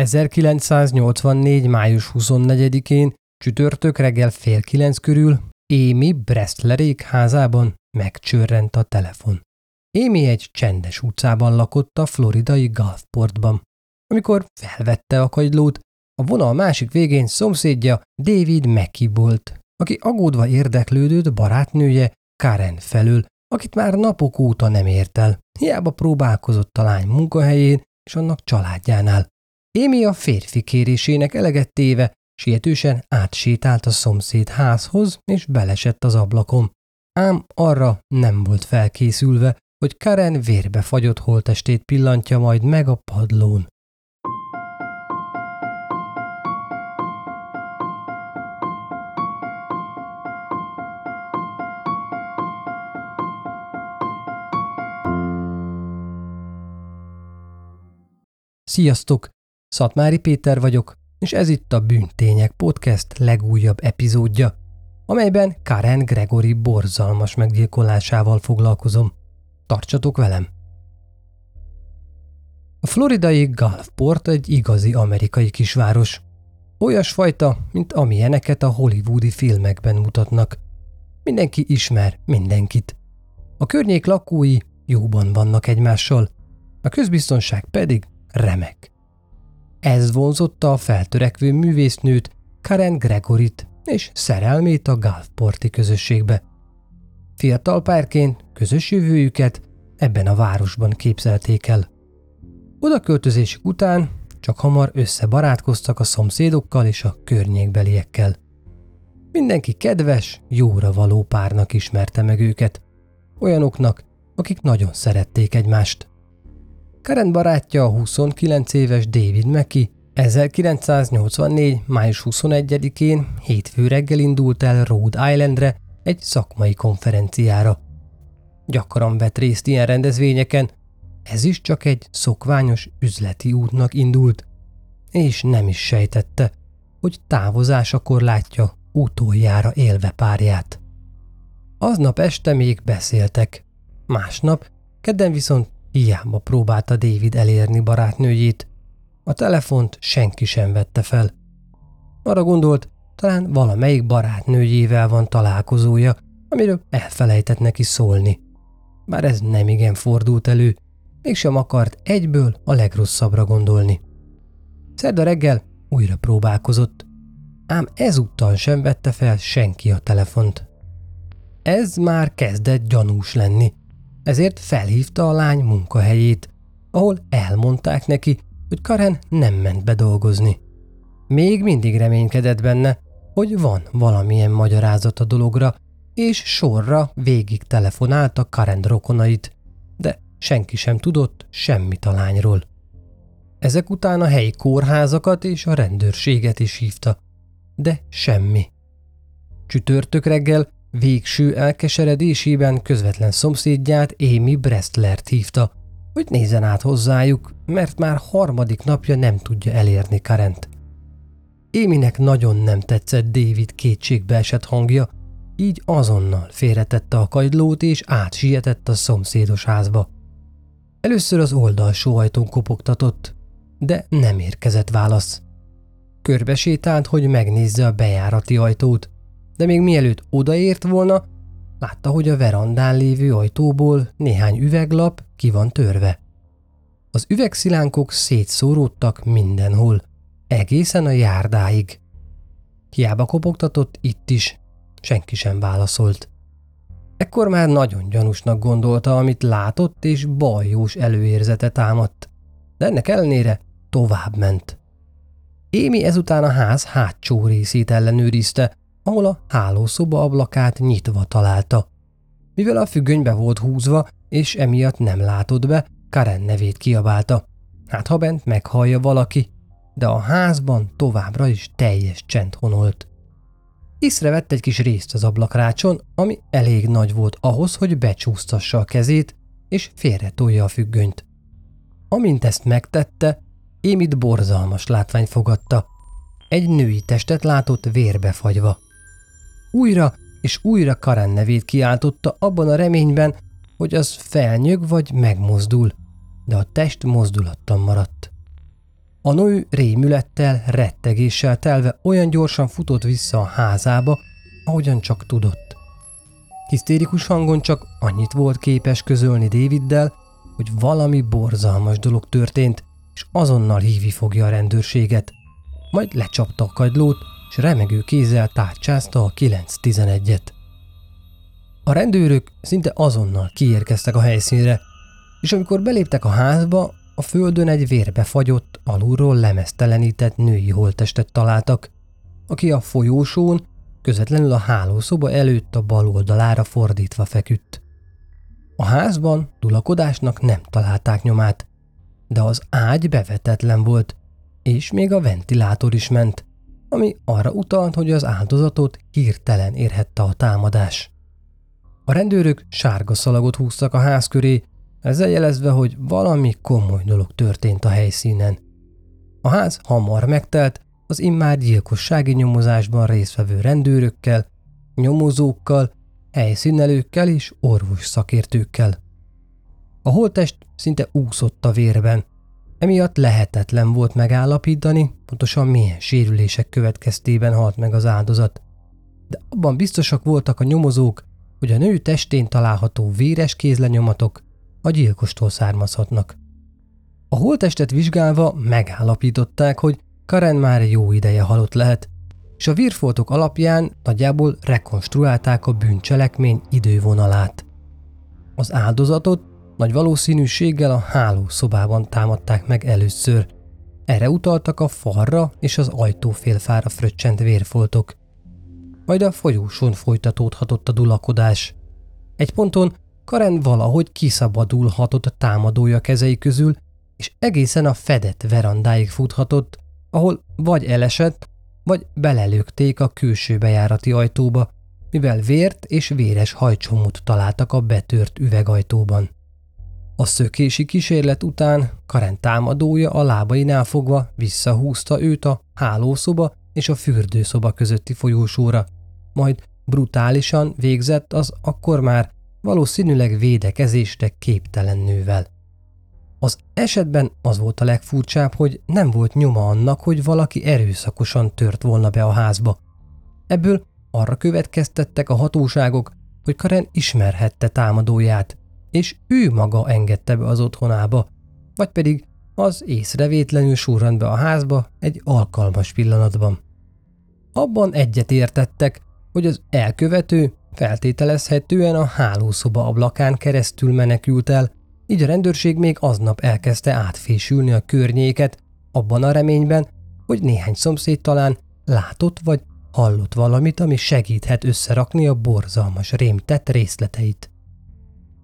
1984. május 24-én csütörtök reggel fél kilenc körül Amy Brestlerék házában megcsörrent a telefon. Amy egy csendes utcában lakott a floridai Gulfportban. Amikor felvette a kagylót, a vonal másik végén szomszédja David Mackey volt, aki agódva érdeklődött barátnője Karen felül, akit már napok óta nem ért el. Hiába próbálkozott a lány munkahelyén és annak családjánál. Émi a férfi kérésének eleget téve sietősen átsétált a szomszéd házhoz, és belesett az ablakon. Ám arra nem volt felkészülve, hogy Karen vérbe fagyott holtestét pillantja majd meg a padlón. Sziasztok! Szatmári Péter vagyok, és ez itt a Bűntények Podcast legújabb epizódja, amelyben Karen Gregory borzalmas meggyilkolásával foglalkozom. Tartsatok velem! A floridai Gulfport egy igazi amerikai kisváros. Olyasfajta, mint amilyeneket a hollywoodi filmekben mutatnak. Mindenki ismer mindenkit. A környék lakói jóban vannak egymással, a közbiztonság pedig remek. Ez vonzotta a feltörekvő művésznőt, Karen Gregorit és szerelmét a Gulfporti közösségbe. Fiatal párként közös jövőjüket ebben a városban képzelték el. Oda költözésük után csak hamar összebarátkoztak a szomszédokkal és a környékbeliekkel. Mindenki kedves, jóra való párnak ismerte meg őket, olyanoknak, akik nagyon szerették egymást. Karen barátja a 29 éves David Mackey 1984. május 21-én hétfő reggel indult el Rhode Islandre egy szakmai konferenciára. Gyakran vett részt ilyen rendezvényeken, ez is csak egy szokványos üzleti útnak indult, és nem is sejtette, hogy távozásakor látja utoljára élve párját. Aznap este még beszéltek, másnap, kedden viszont Hiába próbálta David elérni barátnőjét. A telefont senki sem vette fel. Arra gondolt, talán valamelyik barátnőjével van találkozója, amiről elfelejtett neki szólni. Bár ez nem igen fordult elő, mégsem akart egyből a legrosszabbra gondolni. Szerda reggel újra próbálkozott, ám ezúttal sem vette fel senki a telefont. Ez már kezdett gyanús lenni ezért felhívta a lány munkahelyét, ahol elmondták neki, hogy Karen nem ment bedolgozni. Még mindig reménykedett benne, hogy van valamilyen magyarázat a dologra, és sorra végig telefonálta Karen rokonait, de senki sem tudott semmit a lányról. Ezek után a helyi kórházakat és a rendőrséget is hívta, de semmi. Csütörtök reggel Végső elkeseredésében közvetlen szomszédját Amy Brestlert hívta, hogy nézzen át hozzájuk, mert már harmadik napja nem tudja elérni Karent. Éminek nagyon nem tetszett David kétségbe esett hangja, így azonnal félretette a kagylót és átsietett a szomszédos házba. Először az oldalsó ajtón kopogtatott, de nem érkezett válasz. Körbesétált, hogy megnézze a bejárati ajtót, de még mielőtt odaért volna, látta, hogy a verandán lévő ajtóból néhány üveglap ki van törve. Az üvegszilánkok szétszóródtak mindenhol, egészen a járdáig. Hiába kopogtatott itt is, senki sem válaszolt. Ekkor már nagyon gyanúsnak gondolta, amit látott, és bajós előérzete támadt. De ennek ellenére tovább ment. Émi ezután a ház hátsó részét ellenőrizte, ahol a hálószoba ablakát nyitva találta. Mivel a függönybe volt húzva, és emiatt nem látott be, Karen nevét kiabálta. Hát ha bent meghallja valaki, de a házban továbbra is teljes csend honolt. Észrevett egy kis részt az ablakrácson, ami elég nagy volt ahhoz, hogy becsúsztassa a kezét, és félretolja a függönyt. Amint ezt megtette, Émit borzalmas látvány fogadta. Egy női testet látott vérbefagyva. Újra és újra Karen nevét kiáltotta abban a reményben, hogy az felnyög vagy megmozdul, de a test mozdulatlan maradt. A nő rémülettel, rettegéssel telve olyan gyorsan futott vissza a házába, ahogyan csak tudott. Hisztérikus hangon csak annyit volt képes közölni Daviddel, hogy valami borzalmas dolog történt, és azonnal hívni fogja a rendőrséget. Majd lecsapta a kagylót, és remegő kézzel tárcsázta a 911-et. A rendőrök szinte azonnal kiérkeztek a helyszínre, és amikor beléptek a házba, a földön egy vérbefagyott, alulról lemeztelenített női holtestet találtak, aki a folyósón közvetlenül a hálószoba előtt a bal oldalára fordítva feküdt. A házban dulakodásnak nem találták nyomát, de az ágy bevetetlen volt, és még a ventilátor is ment, ami arra utalt, hogy az áldozatot hirtelen érhette a támadás. A rendőrök sárga szalagot húztak a ház köré, ezzel jelezve, hogy valami komoly dolog történt a helyszínen. A ház hamar megtelt, az immár gyilkossági nyomozásban résztvevő rendőrökkel, nyomozókkal, helyszínelőkkel és orvos szakértőkkel. A holtest szinte úszott a vérben, emiatt lehetetlen volt megállapítani, pontosan milyen sérülések következtében halt meg az áldozat. De abban biztosak voltak a nyomozók, hogy a nő testén található véres kézlenyomatok a gyilkostól származhatnak. A holtestet vizsgálva megállapították, hogy Karen már jó ideje halott lehet, és a vírfoltok alapján nagyjából rekonstruálták a bűncselekmény idővonalát. Az áldozatot nagy valószínűséggel a hálószobában támadták meg először. Erre utaltak a falra és az ajtófélfára fröccsent vérfoltok. Majd a folyóson folytatódhatott a dulakodás. Egy ponton Karen valahogy kiszabadulhatott a támadója kezei közül, és egészen a fedett verandáig futhatott, ahol vagy elesett, vagy belelőgték a külső bejárati ajtóba, mivel vért és véres hajcsomót találtak a betört üvegajtóban. A szökési kísérlet után Karen támadója a lábainál fogva visszahúzta őt a hálószoba és a fürdőszoba közötti folyósóra, majd brutálisan végzett az akkor már valószínűleg védekezésre képtelen nővel. Az esetben az volt a legfurcsább, hogy nem volt nyoma annak, hogy valaki erőszakosan tört volna be a házba. Ebből arra következtettek a hatóságok, hogy Karen ismerhette támadóját, és ő maga engedte be az otthonába, vagy pedig az észrevétlenül surrant be a házba egy alkalmas pillanatban. Abban egyet értettek, hogy az elkövető feltételezhetően a hálószoba ablakán keresztül menekült el, így a rendőrség még aznap elkezdte átfésülni a környéket, abban a reményben, hogy néhány szomszéd talán látott vagy hallott valamit, ami segíthet összerakni a borzalmas rémtett részleteit.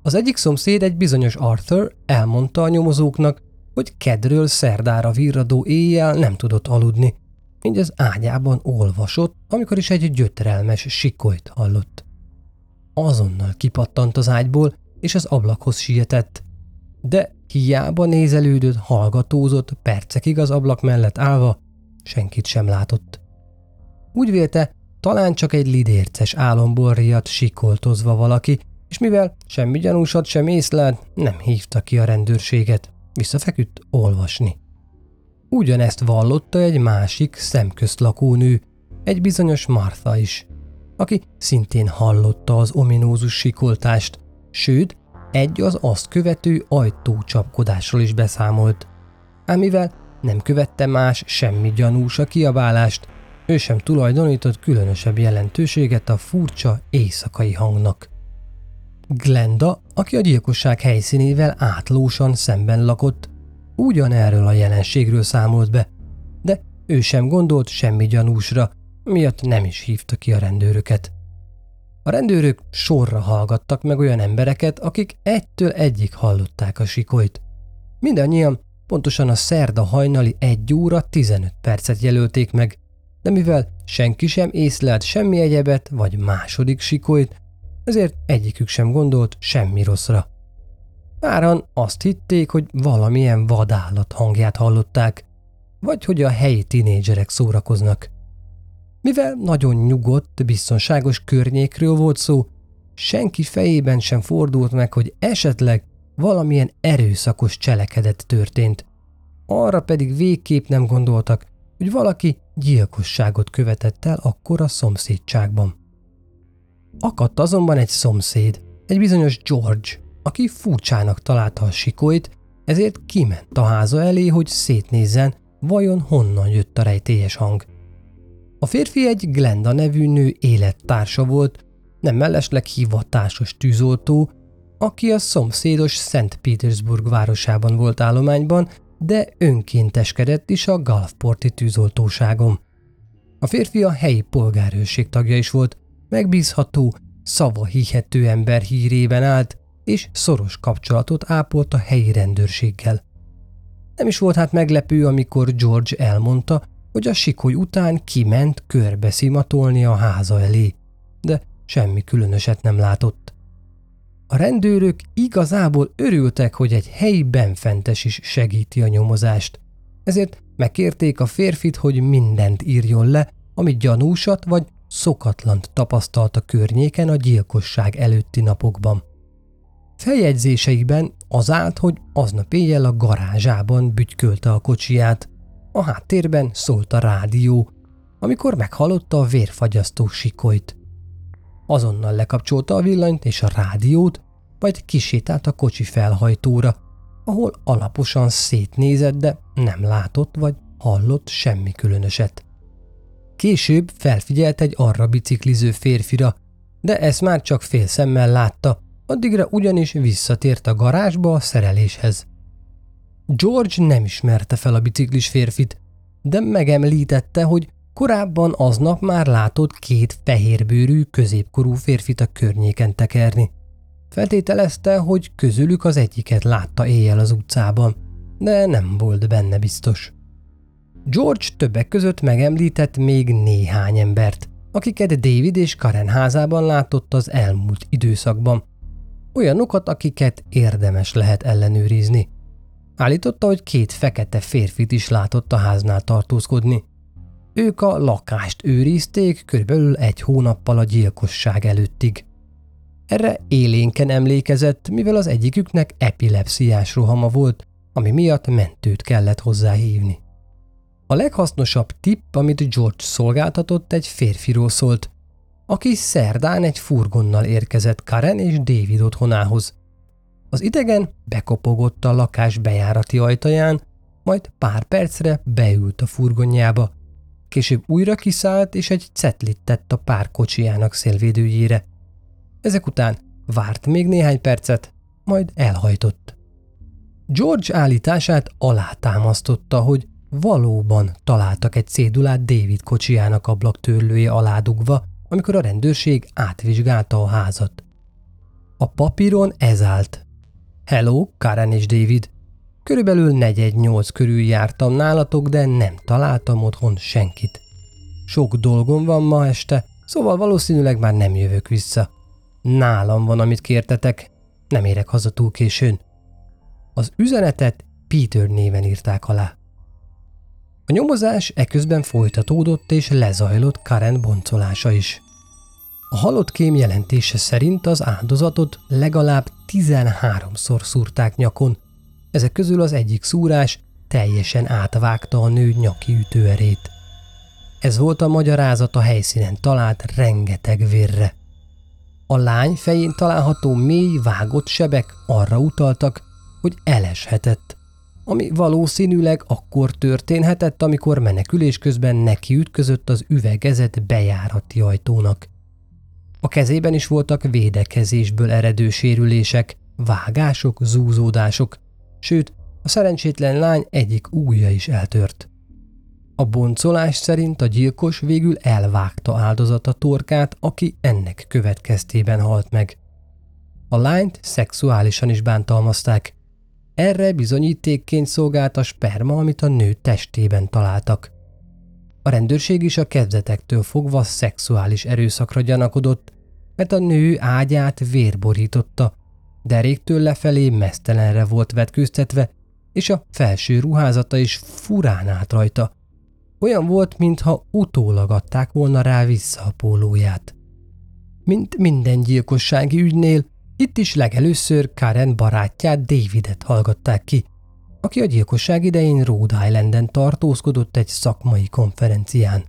Az egyik szomszéd, egy bizonyos Arthur elmondta a nyomozóknak, hogy kedről szerdára virradó éjjel nem tudott aludni, így az ágyában olvasott, amikor is egy gyötrelmes sikolyt hallott. Azonnal kipattant az ágyból, és az ablakhoz sietett, de hiába nézelődött, hallgatózott, percekig az ablak mellett állva, senkit sem látott. Úgy vélte, talán csak egy lidérces álomból riadt sikoltozva valaki, és mivel semmi gyanúsat sem észlelt, nem hívta ki a rendőrséget, visszafeküdt olvasni. Ugyanezt vallotta egy másik szemközt lakónő, egy bizonyos Martha is, aki szintén hallotta az ominózus sikoltást, sőt, egy az azt követő ajtócsapkodásról is beszámolt. Ám mivel nem követte más semmi gyanús a kiabálást, ő sem tulajdonított különösebb jelentőséget a furcsa éjszakai hangnak. Glenda, aki a gyilkosság helyszínével átlósan szemben lakott, ugyanerről a jelenségről számolt be, de ő sem gondolt semmi gyanúsra, miatt nem is hívta ki a rendőröket. A rendőrök sorra hallgattak meg olyan embereket, akik egytől egyik hallották a sikolyt. Mindannyian pontosan a szerda hajnali 1 óra 15 percet jelölték meg, de mivel senki sem észlelt semmi egyebet vagy második sikolyt, ezért egyikük sem gondolt semmi rosszra. Páran azt hitték, hogy valamilyen vadállat hangját hallották, vagy hogy a helyi tinédzserek szórakoznak. Mivel nagyon nyugodt, biztonságos környékről volt szó, senki fejében sem fordult meg, hogy esetleg valamilyen erőszakos cselekedet történt. arra pedig végképp nem gondoltak, hogy valaki gyilkosságot követett el akkor a szomszédságban. Akadt azonban egy szomszéd, egy bizonyos George, aki furcsának találta a sikolyt, ezért kiment a háza elé, hogy szétnézzen, vajon honnan jött a rejtélyes hang. A férfi egy Glenda nevű nő élettársa volt, nem mellesleg hivatásos tűzoltó, aki a szomszédos Szent Petersburg városában volt állományban, de önkénteskedett is a Gulfporti tűzoltóságon. A férfi a helyi polgárőrség tagja is volt, megbízható, szava hihető ember hírében állt, és szoros kapcsolatot ápolt a helyi rendőrséggel. Nem is volt hát meglepő, amikor George elmondta, hogy a sikoly után kiment körbe szimatolni a háza elé, de semmi különöset nem látott. A rendőrök igazából örültek, hogy egy helyi benfentes is segíti a nyomozást, ezért megkérték a férfit, hogy mindent írjon le, ami gyanúsat vagy szokatlant tapasztalt a környéken a gyilkosság előtti napokban. Feljegyzéseiben az állt, hogy aznap éjjel a garázsában bütykölte a kocsiját, a háttérben szólt a rádió, amikor meghallotta a vérfagyasztó sikolyt. Azonnal lekapcsolta a villanyt és a rádiót, majd kisétált a kocsi felhajtóra, ahol alaposan szétnézett, de nem látott vagy hallott semmi különöset. Később felfigyelt egy arra bicikliző férfira, de ezt már csak fél szemmel látta, addigra ugyanis visszatért a garázsba a szereléshez. George nem ismerte fel a biciklis férfit, de megemlítette, hogy korábban aznap már látott két fehérbőrű, középkorú férfit a környéken tekerni. Feltételezte, hogy közülük az egyiket látta éjjel az utcában, de nem volt benne biztos. George többek között megemlített még néhány embert, akiket David és Karen házában látott az elmúlt időszakban. Olyanokat, akiket érdemes lehet ellenőrizni. Állította, hogy két fekete férfit is látott a háznál tartózkodni. Ők a lakást őrizték körülbelül egy hónappal a gyilkosság előttig. Erre élénken emlékezett, mivel az egyiküknek epilepsziás rohama volt, ami miatt mentőt kellett hozzá hívni. A leghasznosabb tipp, amit George szolgáltatott, egy férfiról szólt, aki szerdán egy furgonnal érkezett Karen és David otthonához. Az idegen bekopogott a lakás bejárati ajtaján, majd pár percre beült a furgonjába. Később újra kiszállt, és egy cetlit tett a pár kocsijának szélvédőjére. Ezek után várt még néhány percet, majd elhajtott. George állítását alátámasztotta, hogy valóban találtak egy cédulát David kocsijának ablaktörlője alá dugva, amikor a rendőrség átvizsgálta a házat. A papíron ez állt. Hello, Karen és David. Körülbelül nyolc körül jártam nálatok, de nem találtam otthon senkit. Sok dolgom van ma este, szóval valószínűleg már nem jövök vissza. Nálam van, amit kértetek, nem érek haza túl későn. Az üzenetet Peter néven írták alá. A nyomozás eközben folytatódott és lezajlott Karen boncolása is. A halott kém jelentése szerint az áldozatot legalább 13-szor szúrták nyakon, ezek közül az egyik szúrás teljesen átvágta a nő nyaki ütőerét. Ez volt a magyarázat a helyszínen talált rengeteg vérre. A lány fején található mély vágott sebek arra utaltak, hogy eleshetett, ami valószínűleg akkor történhetett, amikor menekülés közben neki ütközött az üvegezett bejárati ajtónak. A kezében is voltak védekezésből eredő sérülések, vágások, zúzódások, sőt, a szerencsétlen lány egyik újja is eltört. A boncolás szerint a gyilkos végül elvágta áldozata torkát, aki ennek következtében halt meg. A lányt szexuálisan is bántalmazták. Erre bizonyítékként szolgált a sperma, amit a nő testében találtak. A rendőrség is a kezdetektől fogva szexuális erőszakra gyanakodott, mert a nő ágyát vérborította, deréktől lefelé mesztelenre volt vetkőztetve, és a felső ruházata is furán állt rajta, olyan volt, mintha utólag adták volna rá vissza a pólóját. Mint minden gyilkossági ügynél, itt is legelőször Karen barátját Davidet hallgatták ki. aki a gyilkosság idején Rhode Islanden tartózkodott egy szakmai konferencián.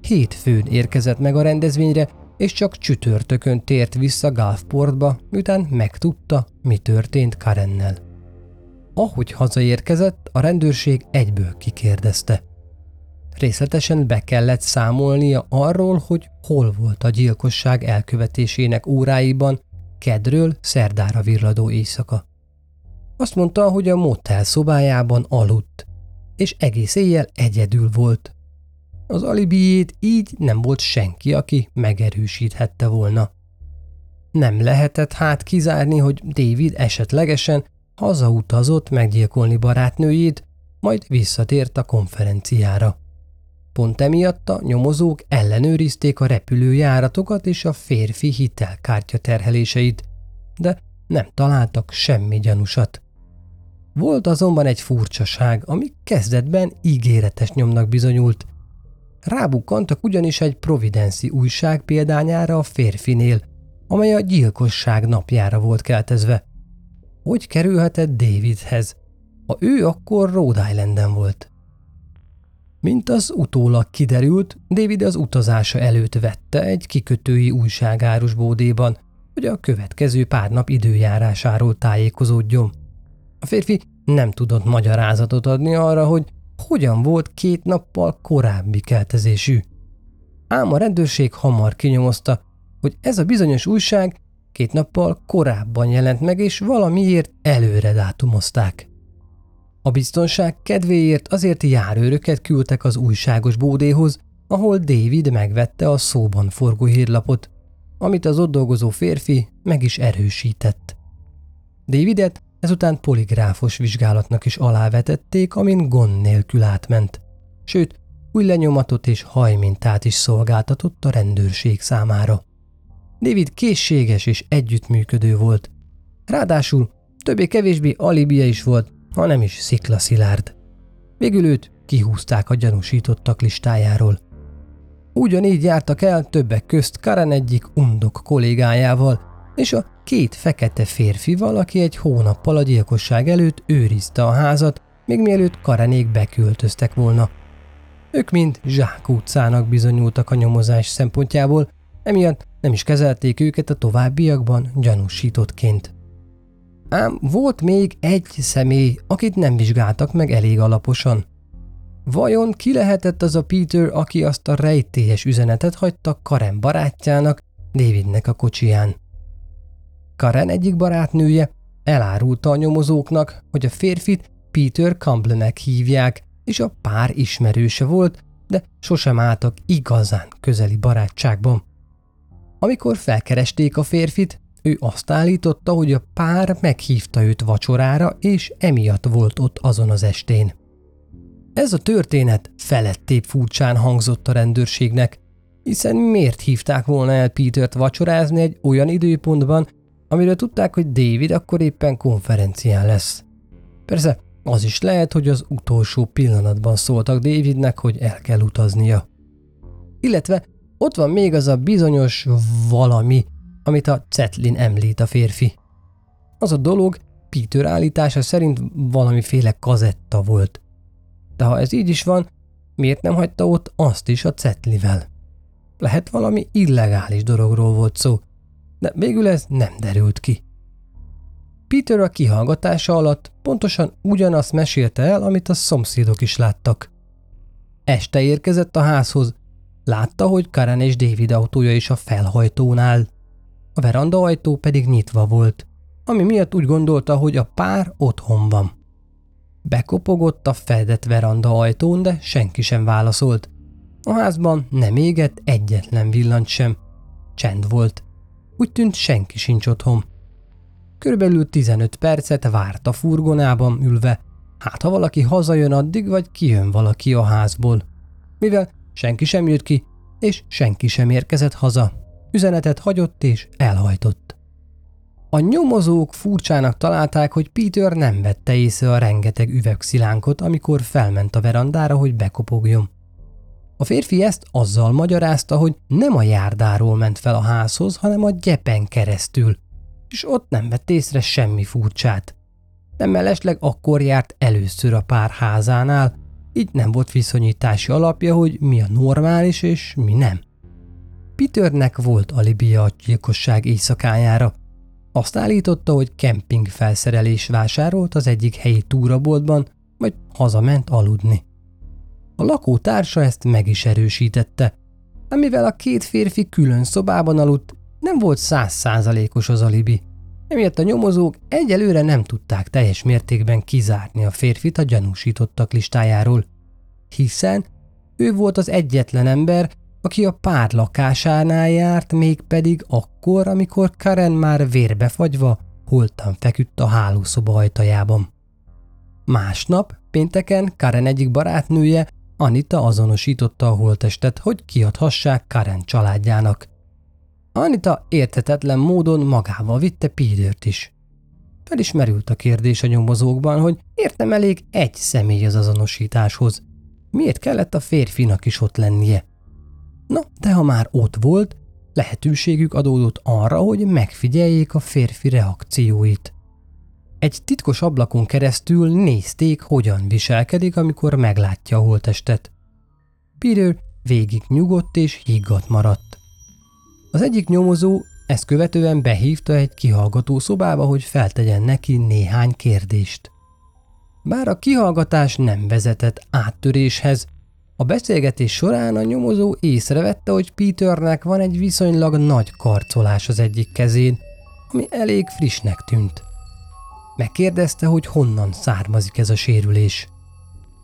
Hétfőn érkezett meg a rendezvényre, és csak csütörtökön tért vissza Gulfportba, miután megtudta, mi történt Karennel. Ahogy hazaérkezett, a rendőrség egyből kikérdezte. Részletesen be kellett számolnia arról, hogy hol volt a gyilkosság elkövetésének óráiban, kedről szerdára virladó éjszaka. Azt mondta, hogy a motel szobájában aludt, és egész éjjel egyedül volt. Az alibiét így nem volt senki, aki megerősíthette volna. Nem lehetett hát kizárni, hogy David esetlegesen hazautazott meggyilkolni barátnőjét, majd visszatért a konferenciára. Pont emiatt a nyomozók ellenőrizték a repülőjáratokat és a férfi hitelkártya terheléseit, de nem találtak semmi gyanúsat. Volt azonban egy furcsaság, ami kezdetben ígéretes nyomnak bizonyult. Rábukkantak ugyanis egy providenci újság példányára a férfinél, amely a gyilkosság napjára volt keltezve. Hogy kerülhetett Davidhez? Ha ő akkor Rhode Islanden volt. Mint az utólag kiderült, David az utazása előtt vette egy kikötői újságárus bódéban, hogy a következő pár nap időjárásáról tájékozódjon. A férfi nem tudott magyarázatot adni arra, hogy hogyan volt két nappal korábbi keltezésű. Ám a rendőrség hamar kinyomozta, hogy ez a bizonyos újság két nappal korábban jelent meg, és valamiért előre dátumozták. A biztonság kedvéért azért járőröket küldtek az újságos bódéhoz, ahol David megvette a szóban forgó hírlapot, amit az ott dolgozó férfi meg is erősített. Davidet ezután poligráfos vizsgálatnak is alávetették, amin gond nélkül átment. Sőt, új lenyomatot és hajmintát is szolgáltatott a rendőrség számára. David készséges és együttműködő volt. Ráadásul többé-kevésbé alibia is volt, ha nem is sziklaszilárd. Végül őt kihúzták a gyanúsítottak listájáról. Ugyanígy jártak el többek közt Karen egyik undok kollégájával, és a két fekete férfival, aki egy hónappal a gyilkosság előtt őrizte a házat, még mielőtt Karenék beköltöztek volna. Ők mind Zsák utcának bizonyultak a nyomozás szempontjából, emiatt nem is kezelték őket a továbbiakban gyanúsítottként. Ám volt még egy személy, akit nem vizsgáltak meg elég alaposan. Vajon ki lehetett az a Peter, aki azt a rejtélyes üzenetet hagyta Karen barátjának, Davidnek a kocsiján? Karen egyik barátnője elárulta a nyomozóknak, hogy a férfit Peter Campbellnek hívják, és a pár ismerőse volt, de sosem álltak igazán közeli barátságban. Amikor felkeresték a férfit, ő azt állította, hogy a pár meghívta őt vacsorára, és emiatt volt ott azon az estén. Ez a történet felettébb furcsán hangzott a rendőrségnek, hiszen miért hívták volna el Petert vacsorázni egy olyan időpontban, amiről tudták, hogy David akkor éppen konferencián lesz. Persze az is lehet, hogy az utolsó pillanatban szóltak Davidnek, hogy el kell utaznia. Illetve ott van még az a bizonyos valami, amit a Cetlin említ a férfi. Az a dolog Peter állítása szerint valamiféle kazetta volt. De ha ez így is van, miért nem hagyta ott azt is a Cetlivel? Lehet valami illegális dologról volt szó, de végül ez nem derült ki. Peter a kihallgatása alatt pontosan ugyanazt mesélte el, amit a szomszédok is láttak. Este érkezett a házhoz, látta, hogy Karen és David autója is a felhajtónál a veranda ajtó pedig nyitva volt, ami miatt úgy gondolta, hogy a pár otthon van. Bekopogott a fedett veranda ajtón, de senki sem válaszolt. A házban nem égett egyetlen villant sem. Csend volt. Úgy tűnt senki sincs otthon. Körülbelül 15 percet várt a furgonában ülve, hát ha valaki hazajön addig, vagy kijön valaki a házból. Mivel senki sem jött ki, és senki sem érkezett haza, Üzenetet hagyott és elhajtott. A nyomozók furcsának találták, hogy Peter nem vette észre a rengeteg üvegszilánkot, amikor felment a verandára, hogy bekopogjon. A férfi ezt azzal magyarázta, hogy nem a járdáról ment fel a házhoz, hanem a gyepen keresztül, és ott nem vett észre semmi furcsát. nem mellesleg akkor járt először a pár házánál, így nem volt viszonyítási alapja, hogy mi a normális és mi nem. Peternek volt alibia a gyilkosság éjszakájára. Azt állította, hogy kemping felszerelés vásárolt az egyik helyi túraboltban, majd hazament aludni. A lakótársa ezt meg is erősítette, amivel a két férfi külön szobában aludt, nem volt százszázalékos az alibi. Emiatt a nyomozók egyelőre nem tudták teljes mértékben kizárni a férfit a gyanúsítottak listájáról, hiszen ő volt az egyetlen ember, aki a pár lakásánál járt, mégpedig akkor, amikor Karen már vérbefagyva holtan feküdt a hálószoba ajtajában. Másnap, pénteken Karen egyik barátnője, Anita azonosította a holtestet, hogy kiadhassák Karen családjának. Anita érthetetlen módon magával vitte Petert is. Felismerült a kérdés a nyomozókban, hogy értem elég egy személy az azonosításhoz. Miért kellett a férfinak is ott lennie? Na, de ha már ott volt, lehetőségük adódott arra, hogy megfigyeljék a férfi reakcióit. Egy titkos ablakon keresztül nézték, hogyan viselkedik, amikor meglátja a holtestet. Peter végig nyugodt és higgadt maradt. Az egyik nyomozó ezt követően behívta egy kihallgató szobába, hogy feltegyen neki néhány kérdést. Bár a kihallgatás nem vezetett áttöréshez, a beszélgetés során a nyomozó észrevette, hogy Peternek van egy viszonylag nagy karcolás az egyik kezén, ami elég frissnek tűnt. Megkérdezte, hogy honnan származik ez a sérülés.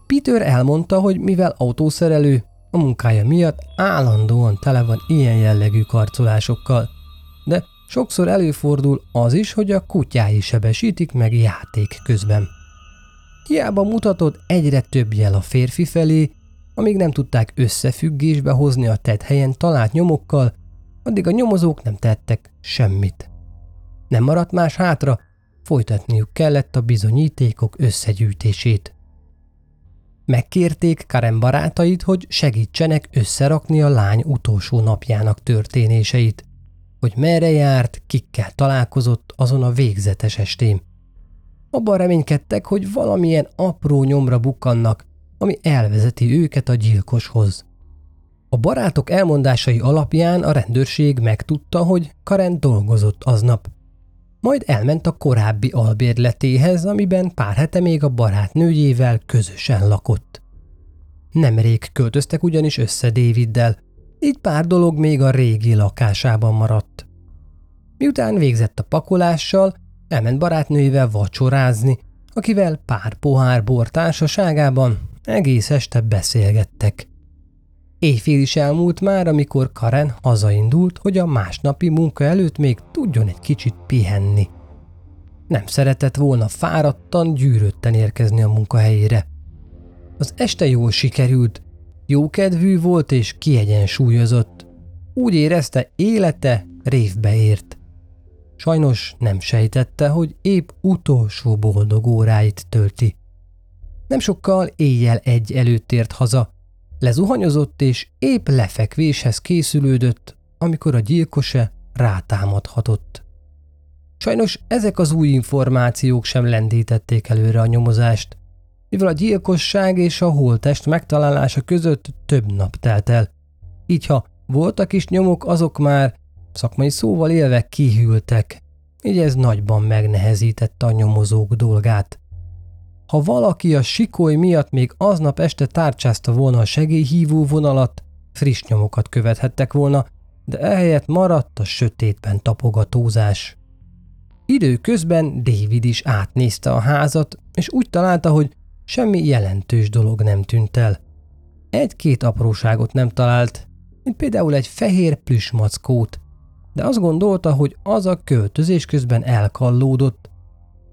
Peter elmondta, hogy mivel autószerelő, a munkája miatt állandóan tele van ilyen jellegű karcolásokkal, de sokszor előfordul az is, hogy a kutyái sebesítik meg játék közben. Hiába mutatott egyre több jel a férfi felé, amíg nem tudták összefüggésbe hozni a tett helyen talált nyomokkal, addig a nyomozók nem tettek semmit. Nem maradt más hátra, folytatniuk kellett a bizonyítékok összegyűjtését. Megkérték Karen barátait, hogy segítsenek összerakni a lány utolsó napjának történéseit, hogy merre járt, kikkel találkozott azon a végzetes estén. Abban reménykedtek, hogy valamilyen apró nyomra bukkannak, ami elvezeti őket a gyilkoshoz. A barátok elmondásai alapján a rendőrség megtudta, hogy Karen dolgozott aznap. Majd elment a korábbi albérletéhez, amiben pár hete még a barátnőjével közösen lakott. Nemrég költöztek ugyanis össze Daviddel, így pár dolog még a régi lakásában maradt. Miután végzett a pakolással, elment barátnőivel vacsorázni, akivel pár pohár bor társaságában egész este beszélgettek. Éjfél is elmúlt már, amikor Karen hazaindult, hogy a másnapi munka előtt még tudjon egy kicsit pihenni. Nem szeretett volna fáradtan, gyűrötten érkezni a munkahelyére. Az este jól sikerült, jókedvű volt és kiegyensúlyozott. Úgy érezte, élete révbe ért. Sajnos nem sejtette, hogy épp utolsó boldog óráit tölti. Nem sokkal éjjel egy előtt ért haza, lezuhanyozott és épp lefekvéshez készülődött, amikor a gyilkose rátámadhatott. Sajnos ezek az új információk sem lendítették előre a nyomozást, mivel a gyilkosság és a holtest megtalálása között több nap telt el. Így ha voltak is nyomok, azok már szakmai szóval élve kihűltek, így ez nagyban megnehezítette a nyomozók dolgát. Ha valaki a sikoly miatt még aznap este tárcsázta volna a segélyhívó vonalat, friss nyomokat követhettek volna, de ehelyett maradt a sötétben tapogatózás. Időközben David is átnézte a házat, és úgy találta, hogy semmi jelentős dolog nem tűnt el. Egy-két apróságot nem talált, mint például egy fehér plüsmackót, de azt gondolta, hogy az a költözés közben elkallódott,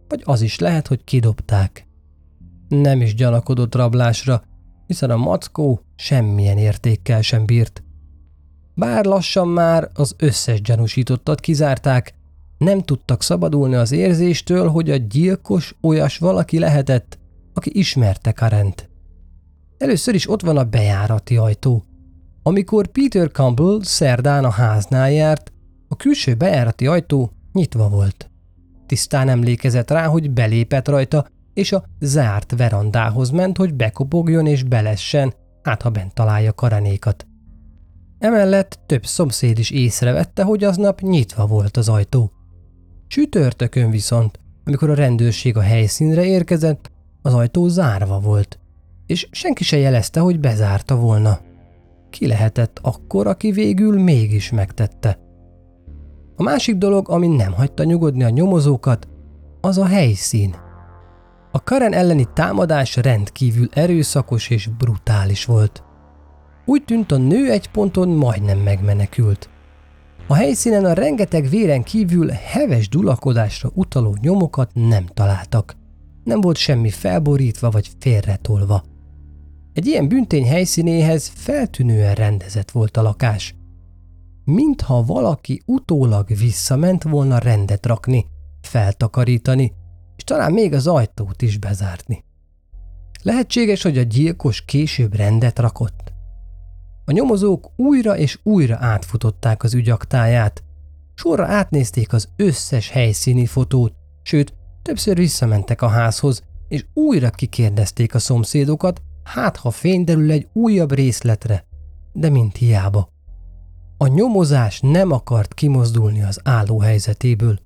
vagy az is lehet, hogy kidobták. Nem is gyanakodott rablásra, hiszen a mackó semmilyen értékkel sem bírt. Bár lassan már az összes gyanúsítottat kizárták, nem tudtak szabadulni az érzéstől, hogy a gyilkos olyas valaki lehetett, aki ismerte Karent. Először is ott van a bejárati ajtó. Amikor Peter Campbell szerdán a háznál járt, a külső bejárati ajtó nyitva volt. tisztán emlékezett rá, hogy belépett rajta, és a zárt verandához ment, hogy bekopogjon és belessen, hát ha bent találja karanékat. Emellett több szomszéd is észrevette, hogy aznap nyitva volt az ajtó. Csütörtökön viszont, amikor a rendőrség a helyszínre érkezett, az ajtó zárva volt, és senki se jelezte, hogy bezárta volna. Ki lehetett akkor, aki végül mégis megtette? A másik dolog, ami nem hagyta nyugodni a nyomozókat, az a helyszín. A Karen elleni támadás rendkívül erőszakos és brutális volt. Úgy tűnt a nő egy ponton majdnem megmenekült. A helyszínen a rengeteg véren kívül heves dulakodásra utaló nyomokat nem találtak. Nem volt semmi felborítva vagy félretolva. Egy ilyen büntény helyszínéhez feltűnően rendezett volt a lakás. Mintha valaki utólag visszament volna rendet rakni, feltakarítani, és talán még az ajtót is bezárni. Lehetséges, hogy a gyilkos később rendet rakott. A nyomozók újra és újra átfutották az ügyaktáját, sorra átnézték az összes helyszíni fotót, sőt, többször visszamentek a házhoz, és újra kikérdezték a szomszédokat, hát ha fény derül egy újabb részletre, de mint hiába. A nyomozás nem akart kimozdulni az álló helyzetéből.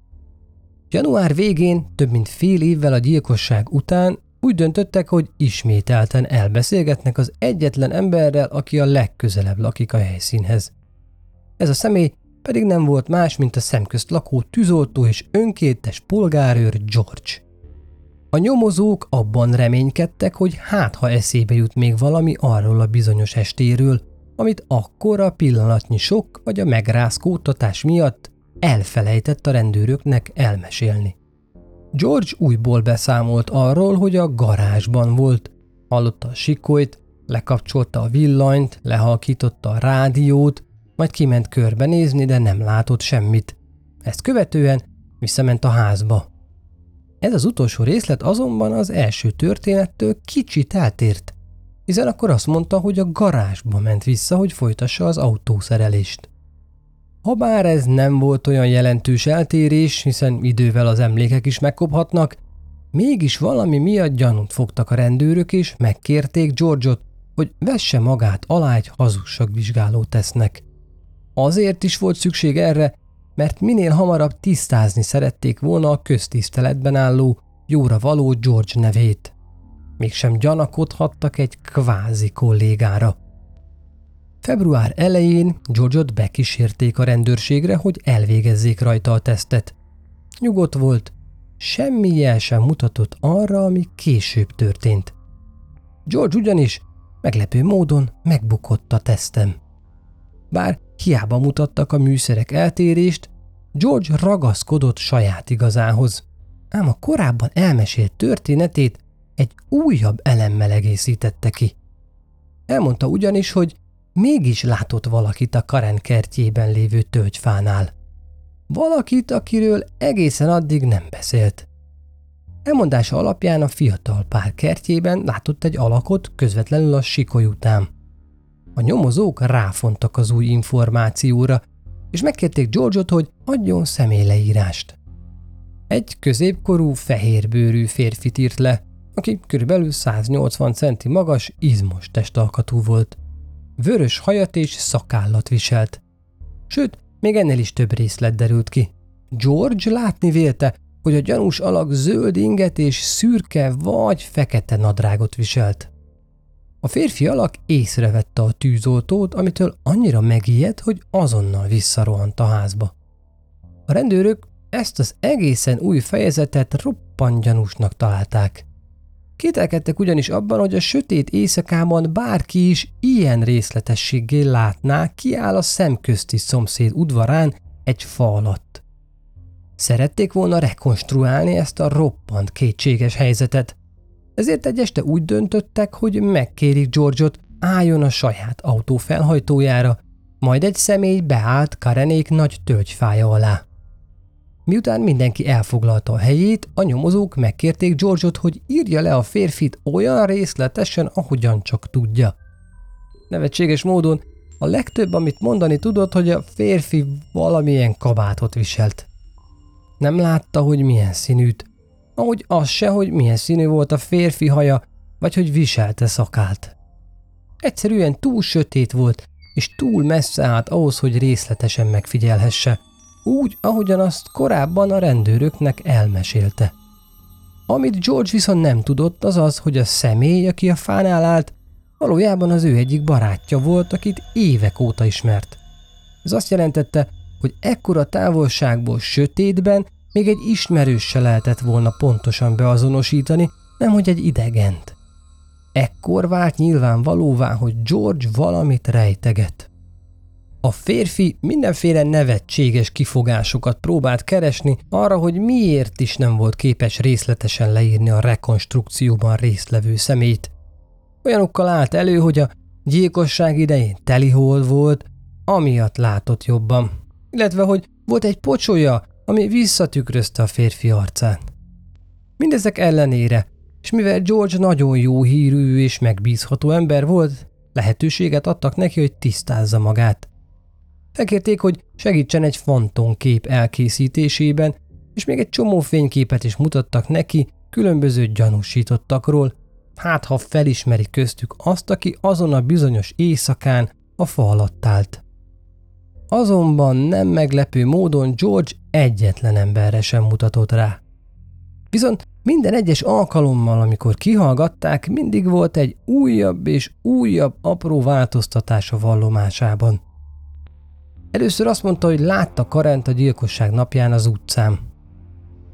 Január végén, több mint fél évvel a gyilkosság után úgy döntöttek, hogy ismételten elbeszélgetnek az egyetlen emberrel, aki a legközelebb lakik a helyszínhez. Ez a személy pedig nem volt más, mint a szemközt lakó tűzoltó és önkéntes polgárőr George. A nyomozók abban reménykedtek, hogy hát ha eszébe jut még valami arról a bizonyos estéről, amit akkor a pillanatnyi sok vagy a megrázkódtatás miatt elfelejtett a rendőröknek elmesélni. George újból beszámolt arról, hogy a garázsban volt, hallotta a sikolyt, lekapcsolta a villanyt, lehalkította a rádiót, majd kiment körbenézni, de nem látott semmit. Ezt követően visszament a házba. Ez az utolsó részlet azonban az első történettől kicsit eltért, hiszen akkor azt mondta, hogy a garázsba ment vissza, hogy folytassa az autószerelést. Habár ez nem volt olyan jelentős eltérés, hiszen idővel az emlékek is megkophatnak, mégis valami miatt gyanút fogtak a rendőrök és megkérték Georgeot, hogy vesse magát alá egy hazugságvizsgáló tesznek. Azért is volt szükség erre, mert minél hamarabb tisztázni szerették volna a köztiszteletben álló, jóra való George nevét. Mégsem gyanakodhattak egy kvázi kollégára. Február elején George-ot bekísérték a rendőrségre, hogy elvégezzék rajta a tesztet. Nyugodt volt, semmi jel sem mutatott arra, ami később történt. George ugyanis meglepő módon megbukott a tesztem. Bár hiába mutattak a műszerek eltérést, George ragaszkodott saját igazához, ám a korábban elmesélt történetét egy újabb elemmel egészítette ki. Elmondta ugyanis, hogy mégis látott valakit a Karen kertjében lévő tölgyfánál. Valakit, akiről egészen addig nem beszélt. Elmondása alapján a fiatal pár kertjében látott egy alakot közvetlenül a sikoly után. A nyomozók ráfontak az új információra, és megkérték George-ot, hogy adjon személyleírást. Egy középkorú, fehérbőrű férfit írt le, aki körülbelül 180 centi magas, izmos testalkatú volt. Vörös hajat és szakállat viselt. Sőt, még ennél is több részlet derült ki. George látni vélte, hogy a gyanús alak zöld inget és szürke vagy fekete nadrágot viselt. A férfi alak észrevette a tűzoltót, amitől annyira megijedt, hogy azonnal visszarohant a házba. A rendőrök ezt az egészen új fejezetet roppant gyanúsnak találták. Kételkedtek ugyanis abban, hogy a sötét éjszakában bárki is ilyen részletességgel látná, kiáll a szemközti szomszéd udvarán egy fa alatt. Szerették volna rekonstruálni ezt a roppant kétséges helyzetet, ezért egy este úgy döntöttek, hogy megkérik Georgeot, álljon a saját autó felhajtójára, majd egy személy beállt Karenék nagy tölgyfája alá. Miután mindenki elfoglalta a helyét, a nyomozók megkérték Georgeot, hogy írja le a férfit olyan részletesen, ahogyan csak tudja. Nevetséges módon a legtöbb, amit mondani tudott, hogy a férfi valamilyen kabátot viselt. Nem látta, hogy milyen színűt, ahogy az se, hogy milyen színű volt a férfi haja, vagy hogy viselte szakált. Egyszerűen túl sötét volt, és túl messze állt ahhoz, hogy részletesen megfigyelhesse, úgy, ahogyan azt korábban a rendőröknek elmesélte. Amit George viszont nem tudott, az az, hogy a személy, aki a fánál állt, valójában az ő egyik barátja volt, akit évek óta ismert. Ez azt jelentette, hogy ekkora távolságból sötétben még egy ismerős se lehetett volna pontosan beazonosítani, nemhogy egy idegent. Ekkor vált nyilvánvalóvá, hogy George valamit rejteget. A férfi mindenféle nevetséges kifogásokat próbált keresni arra, hogy miért is nem volt képes részletesen leírni a rekonstrukcióban résztvevő szemét. Olyanokkal állt elő, hogy a gyilkosság idején telihol volt, amiatt látott jobban, illetve hogy volt egy pocsolya, ami visszatükrözte a férfi arcát. Mindezek ellenére, és mivel George nagyon jó hírű és megbízható ember volt, lehetőséget adtak neki, hogy tisztázza magát. Felkérték, hogy segítsen egy fantomkép elkészítésében, és még egy csomó fényképet is mutattak neki különböző gyanúsítottakról, hát ha felismeri köztük azt, aki azon a bizonyos éjszakán a fa alatt állt. Azonban nem meglepő módon George egyetlen emberre sem mutatott rá. Viszont minden egyes alkalommal, amikor kihallgatták, mindig volt egy újabb és újabb apró változtatás a vallomásában. Először azt mondta, hogy látta Karent a gyilkosság napján az utcán.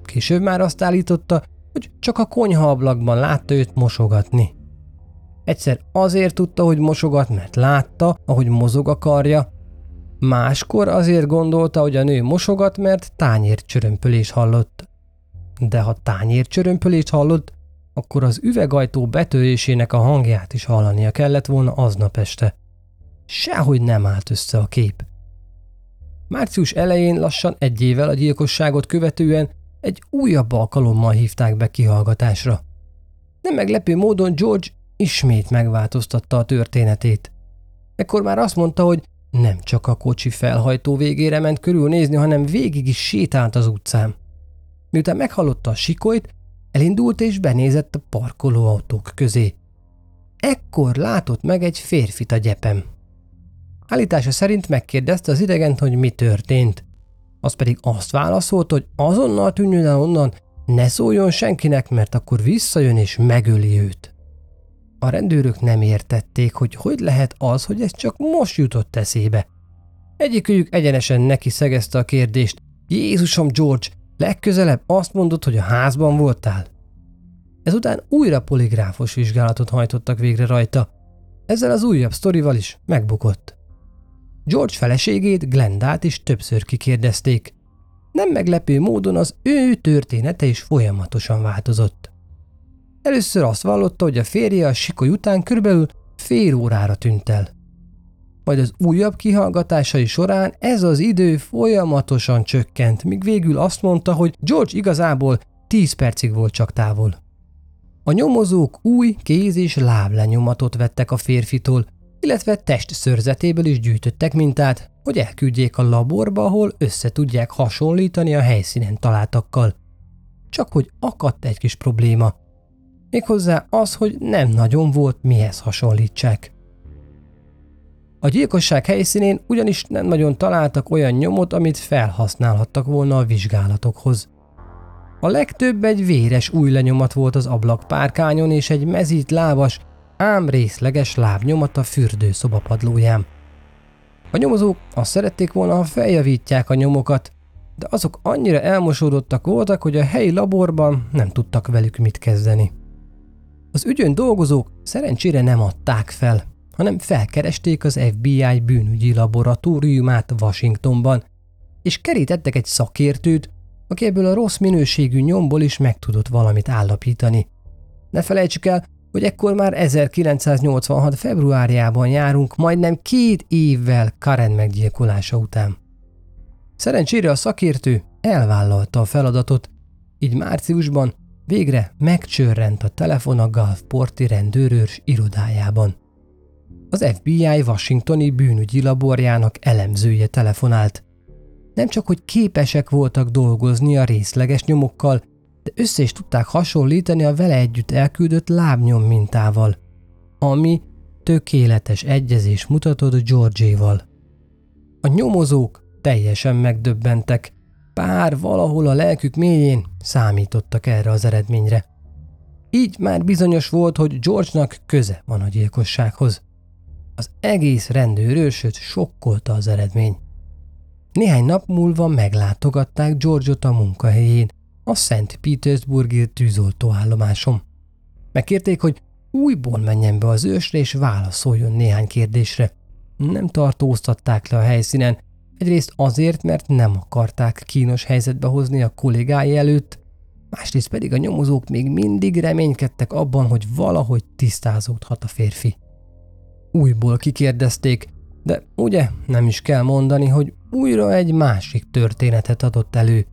Később már azt állította, hogy csak a konyhaablakban látta őt mosogatni. Egyszer azért tudta, hogy mosogat, mert látta, ahogy mozog a karja, máskor azért gondolta, hogy a nő mosogat, mert tányércsörömpölés hallott. De ha tányércsörömpölést hallott, akkor az üvegajtó betörésének a hangját is hallania kellett volna aznap este. Sehogy nem állt össze a kép. Március elején lassan egy évvel a gyilkosságot követően egy újabb alkalommal hívták be kihallgatásra. Nem meglepő módon George ismét megváltoztatta a történetét. Ekkor már azt mondta, hogy nem csak a kocsi felhajtó végére ment körülnézni, hanem végig is sétált az utcán. Miután meghallotta a sikolyt, elindult és benézett a parkolóautók közé. Ekkor látott meg egy férfit a gyepem. Állítása szerint megkérdezte az idegent, hogy mi történt. Az pedig azt válaszolt, hogy azonnal tűnjön el onnan, ne szóljon senkinek, mert akkor visszajön és megöli őt. A rendőrök nem értették, hogy hogy lehet az, hogy ez csak most jutott eszébe. Egyikőjük egyenesen neki szegezte a kérdést. Jézusom, George, legközelebb azt mondod, hogy a házban voltál? Ezután újra poligráfos vizsgálatot hajtottak végre rajta. Ezzel az újabb sztorival is megbukott. George feleségét, Glendát is többször kikérdezték. Nem meglepő módon az ő története is folyamatosan változott. Először azt vallotta, hogy a férje a sikoly után körülbelül fél órára tűnt el. Majd az újabb kihallgatásai során ez az idő folyamatosan csökkent, míg végül azt mondta, hogy George igazából 10 percig volt csak távol. A nyomozók új kéz- és láblenyomatot vettek a férfitól, illetve testszörzetéből is gyűjtöttek mintát, hogy elküldjék a laborba, ahol össze tudják hasonlítani a helyszínen találtakkal. Csak hogy akadt egy kis probléma. Méghozzá az, hogy nem nagyon volt mihez hasonlítsák. A gyilkosság helyszínén ugyanis nem nagyon találtak olyan nyomot, amit felhasználhattak volna a vizsgálatokhoz. A legtöbb egy véres új lenyomat volt az ablakpárkányon és egy mezít lábas, ám részleges lábnyomat a fürdőszoba padlóján. A nyomozók azt szerették volna, ha feljavítják a nyomokat, de azok annyira elmosódottak voltak, hogy a helyi laborban nem tudtak velük mit kezdeni. Az ügyön dolgozók szerencsére nem adták fel, hanem felkeresték az FBI bűnügyi laboratóriumát Washingtonban, és kerítettek egy szakértőt, aki ebből a rossz minőségű nyomból is meg tudott valamit állapítani. Ne felejtsük el, hogy ekkor már 1986. februárjában járunk, majdnem két évvel Karen meggyilkolása után. Szerencsére a szakértő elvállalta a feladatot, így márciusban végre megcsörrent a telefon a Gulfporti rendőrőrs irodájában. Az FBI Washingtoni bűnügyi laborjának elemzője telefonált. nem csak, hogy képesek voltak dolgozni a részleges nyomokkal, de össze is tudták hasonlítani a vele együtt elküldött lábnyom mintával, ami tökéletes egyezés mutatott Georgéval. A nyomozók teljesen megdöbbentek, pár valahol a lelkük mélyén számítottak erre az eredményre. Így már bizonyos volt, hogy George-nak köze van a gyilkossághoz. Az egész rendőrősöt sokkolta az eredmény. Néhány nap múlva meglátogatták George-ot a munkahelyén, a Szent Petersburgi tűzoltóállomáson. Megkérték, hogy újból menjen be az ősre és válaszoljon néhány kérdésre. Nem tartóztatták le a helyszínen, egyrészt azért, mert nem akarták kínos helyzetbe hozni a kollégái előtt, másrészt pedig a nyomozók még mindig reménykedtek abban, hogy valahogy tisztázódhat a férfi. Újból kikérdezték, de ugye nem is kell mondani, hogy újra egy másik történetet adott elő.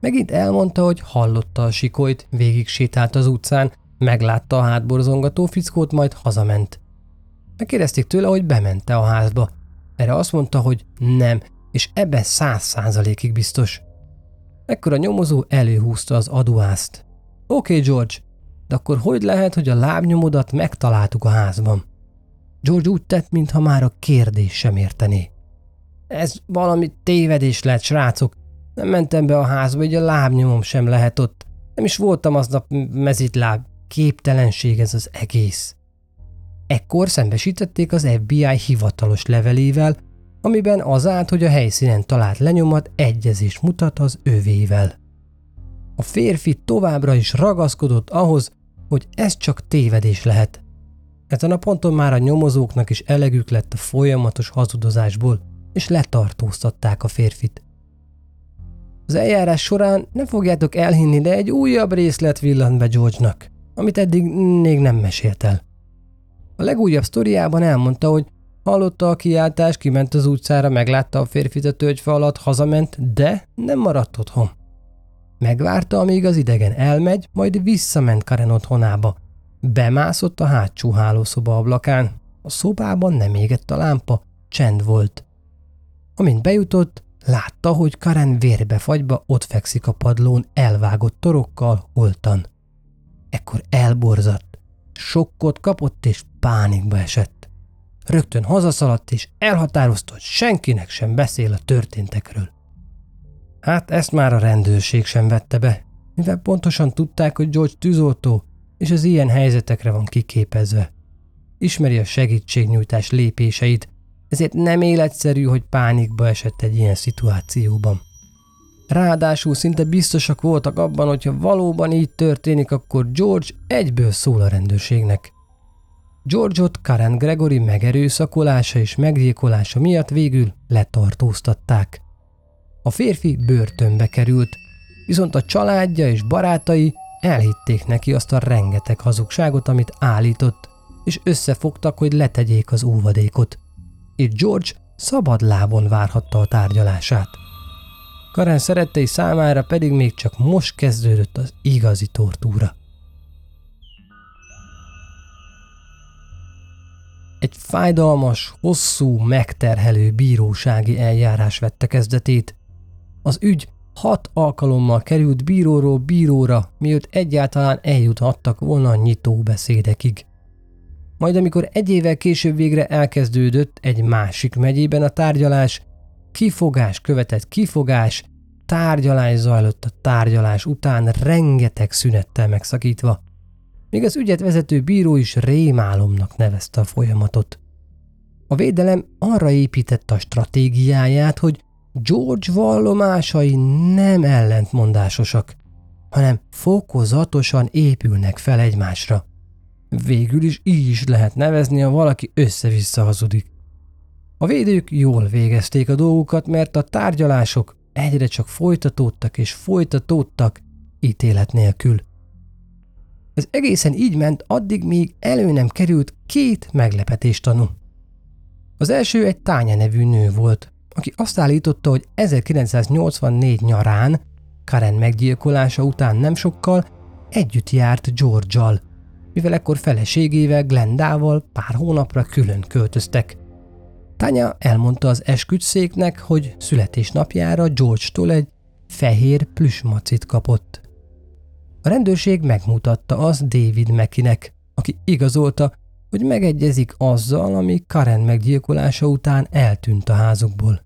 Megint elmondta, hogy hallotta a sikolyt, végig sétált az utcán, meglátta a hátborzongató fickót, majd hazament. Megkérdezték tőle, hogy bemente a házba. Erre azt mondta, hogy nem, és ebben száz százalékig biztos. Ekkor a nyomozó előhúzta az aduászt. Oké, okay, George, de akkor hogy lehet, hogy a lábnyomodat megtaláltuk a házban? George úgy tett, mintha már a kérdés sem értené. Ez valami tévedés lett, srácok. Nem mentem be a házba, hogy a lábnyomom sem lehet ott. Nem is voltam aznap mezitláb. Képtelenség ez az egész. Ekkor szembesítették az FBI hivatalos levelével, amiben az állt, hogy a helyszínen talált lenyomat egyezés mutat az övével. A férfi továbbra is ragaszkodott ahhoz, hogy ez csak tévedés lehet. Ezen a ponton már a nyomozóknak is elegük lett a folyamatos hazudozásból, és letartóztatták a férfit. Az eljárás során nem fogjátok elhinni, de egy újabb részlet villant be George-nak, amit eddig még nem mesélt el. A legújabb sztoriában elmondta, hogy hallotta a kiáltást, kiment az utcára, meglátta a férfit a tölgyfa alatt, hazament, de nem maradt otthon. Megvárta, amíg az idegen elmegy, majd visszament Karen otthonába. Bemászott a hátsó hálószoba ablakán. A szobában nem égett a lámpa, csend volt. Amint bejutott, látta, hogy Karen vérbe fagyba ott fekszik a padlón elvágott torokkal holtan. Ekkor elborzadt, sokkot kapott és pánikba esett. Rögtön hazaszaladt és elhatározta, hogy senkinek sem beszél a történtekről. Hát ezt már a rendőrség sem vette be, mivel pontosan tudták, hogy George tűzoltó, és az ilyen helyzetekre van kiképezve. Ismeri a segítségnyújtás lépéseit, ezért nem életszerű, hogy pánikba esett egy ilyen szituációban. Ráadásul szinte biztosak voltak abban, hogyha valóban így történik, akkor George egyből szól a rendőrségnek. George-ot Karen Gregory megerőszakolása és meggyilkolása miatt végül letartóztatták. A férfi börtönbe került, viszont a családja és barátai elhitték neki azt a rengeteg hazugságot, amit állított, és összefogtak, hogy letegyék az óvadékot. Itt George szabad lábon várhatta a tárgyalását. Karen szerettei számára pedig még csak most kezdődött az igazi tortúra. Egy fájdalmas, hosszú, megterhelő bírósági eljárás vette kezdetét. Az ügy hat alkalommal került bíróról bíróra, miőtt egyáltalán eljuthattak volna a nyitó beszédekig. Majd amikor egy évvel később végre elkezdődött egy másik megyében a tárgyalás, kifogás követett kifogás, tárgyalás zajlott a tárgyalás után rengeteg szünettel megszakítva. Még az ügyet vezető bíró is rémálomnak nevezte a folyamatot. A védelem arra építette a stratégiáját, hogy George vallomásai nem ellentmondásosak, hanem fokozatosan épülnek fel egymásra. Végül is így is lehet nevezni, ha valaki össze-vissza hazudik. A védők jól végezték a dolgukat, mert a tárgyalások egyre csak folytatódtak és folytatódtak ítélet nélkül. Ez egészen így ment addig, míg elő nem került két meglepetés tanú. Az első egy Tánya nevű nő volt, aki azt állította, hogy 1984 nyarán, Karen meggyilkolása után nem sokkal, együtt járt George-al, mivel ekkor feleségével, Glendával pár hónapra külön költöztek. Tanya elmondta az esküdszéknek, hogy születésnapjára George-tól egy fehér plüsmacit kapott. A rendőrség megmutatta azt David Mekinek, aki igazolta, hogy megegyezik azzal, ami Karen meggyilkolása után eltűnt a házukból.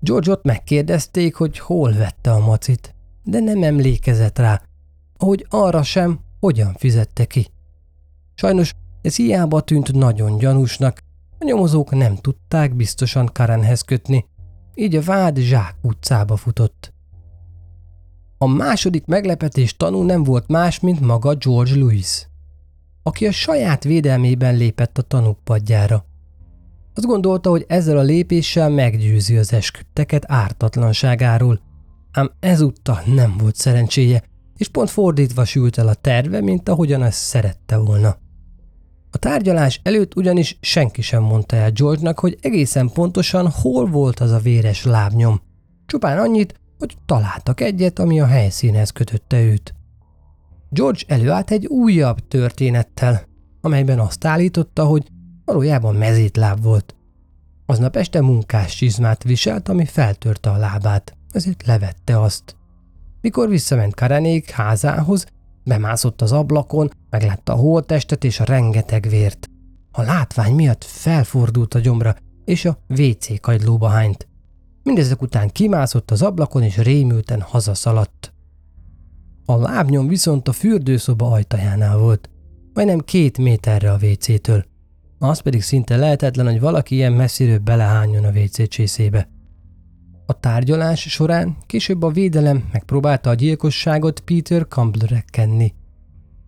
George-ot megkérdezték, hogy hol vette a macit, de nem emlékezett rá, ahogy arra sem, hogyan fizette ki. Sajnos ez hiába tűnt nagyon gyanúsnak, a nyomozók nem tudták biztosan Karenhez kötni, így a vád Zsák utcába futott. A második meglepetés tanú nem volt más, mint maga George Louis, aki a saját védelmében lépett a tanúk padjára. Azt gondolta, hogy ezzel a lépéssel meggyőzi az esküdteket ártatlanságáról, ám ezúttal nem volt szerencséje, és pont fordítva sült el a terve, mint ahogyan ezt szerette volna. A tárgyalás előtt ugyanis senki sem mondta el George-nak, hogy egészen pontosan hol volt az a véres lábnyom. Csupán annyit, hogy találtak egyet, ami a helyszínhez kötötte őt. George előállt egy újabb történettel, amelyben azt állította, hogy valójában mezítláb volt. Aznap este munkás csizmát viselt, ami feltörte a lábát, ezért levette azt. Mikor visszament Karenék házához, bemászott az ablakon, meglátta a holttestet és a rengeteg vért. A látvány miatt felfordult a gyomra, és a WC kagylóba hányt. Mindezek után kimászott az ablakon, és rémülten hazaszaladt. A lábnyom viszont a fürdőszoba ajtajánál volt, majdnem két méterre a WC-től. Az pedig szinte lehetetlen, hogy valaki ilyen messziről belehányjon a WC csészébe. A tárgyalás során később a védelem megpróbálta a gyilkosságot Peter Campbellre kenni.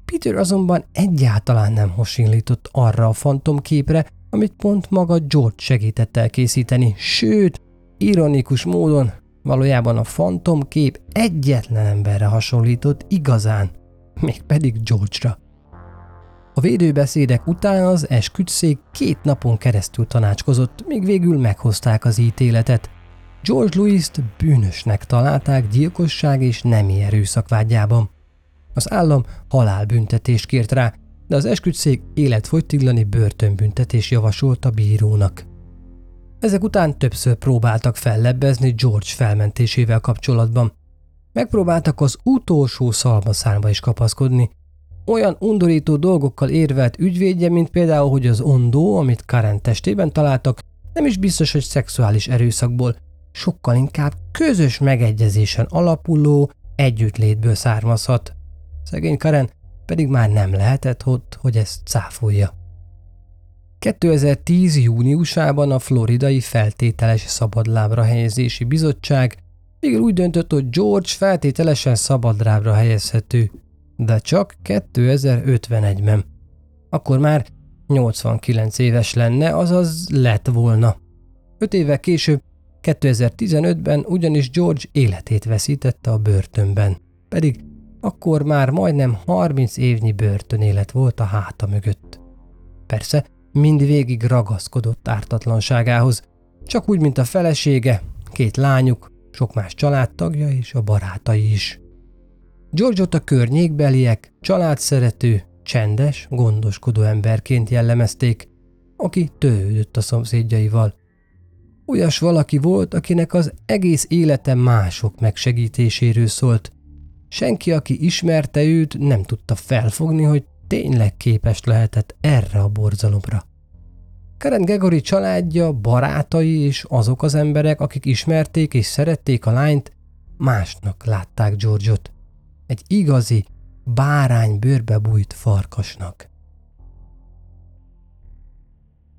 Peter azonban egyáltalán nem hasonlított arra a fantomképre, amit pont maga George segített elkészíteni, sőt, ironikus módon valójában a fantomkép egyetlen emberre hasonlított igazán, mégpedig George-ra. A védőbeszédek után az esküdszék két napon keresztül tanácskozott, míg végül meghozták az ítéletet. George Louis-t bűnösnek találták gyilkosság és nemi erőszakvágyában. Az állam halálbüntetést kért rá, de az esküdszék életfogytiglani börtönbüntetés javasolt a bírónak. Ezek után többször próbáltak fellebbezni George felmentésével kapcsolatban. Megpróbáltak az utolsó szalmaszárba is kapaszkodni, olyan undorító dolgokkal érvelt ügyvédje, mint például, hogy az ondó, amit Karen testében találtak, nem is biztos, hogy szexuális erőszakból, sokkal inkább közös megegyezésen alapuló együttlétből származhat. Szegény Karen pedig már nem lehetett ott, hogy ezt cáfolja. 2010. júniusában a floridai feltételes szabadlábra helyezési bizottság végül úgy döntött, hogy George feltételesen szabadlábra helyezhető, de csak 2051-ben. Akkor már 89 éves lenne, azaz lett volna. Öt évvel később, 2015-ben ugyanis George életét veszítette a börtönben, pedig akkor már majdnem 30 évnyi börtönélet volt a háta mögött. Persze, mindvégig ragaszkodott ártatlanságához, csak úgy, mint a felesége, két lányuk, sok más családtagja és a barátai is. George-ot a környékbeliek családszerető, csendes, gondoskodó emberként jellemezték, aki tőlődött a szomszédjaival. Olyas valaki volt, akinek az egész élete mások megsegítéséről szólt. Senki, aki ismerte őt, nem tudta felfogni, hogy tényleg képes lehetett erre a borzalomra. Karen Gregory családja, barátai és azok az emberek, akik ismerték és szerették a lányt, másnak látták George-ot egy igazi, bárány bőrbe bújt farkasnak.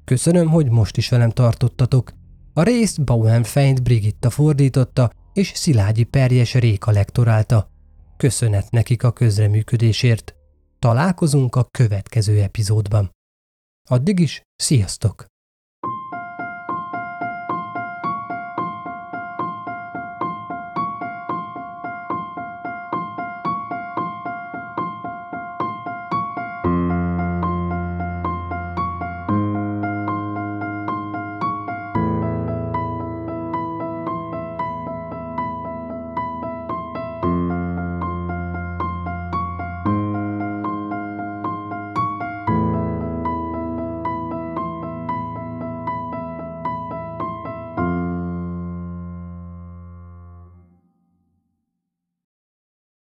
Köszönöm, hogy most is velem tartottatok. A részt Bauenfeind Brigitta fordította, és Szilágyi Perjes Réka lektorálta. Köszönet nekik a közreműködésért. Találkozunk a következő epizódban. Addig is, sziasztok!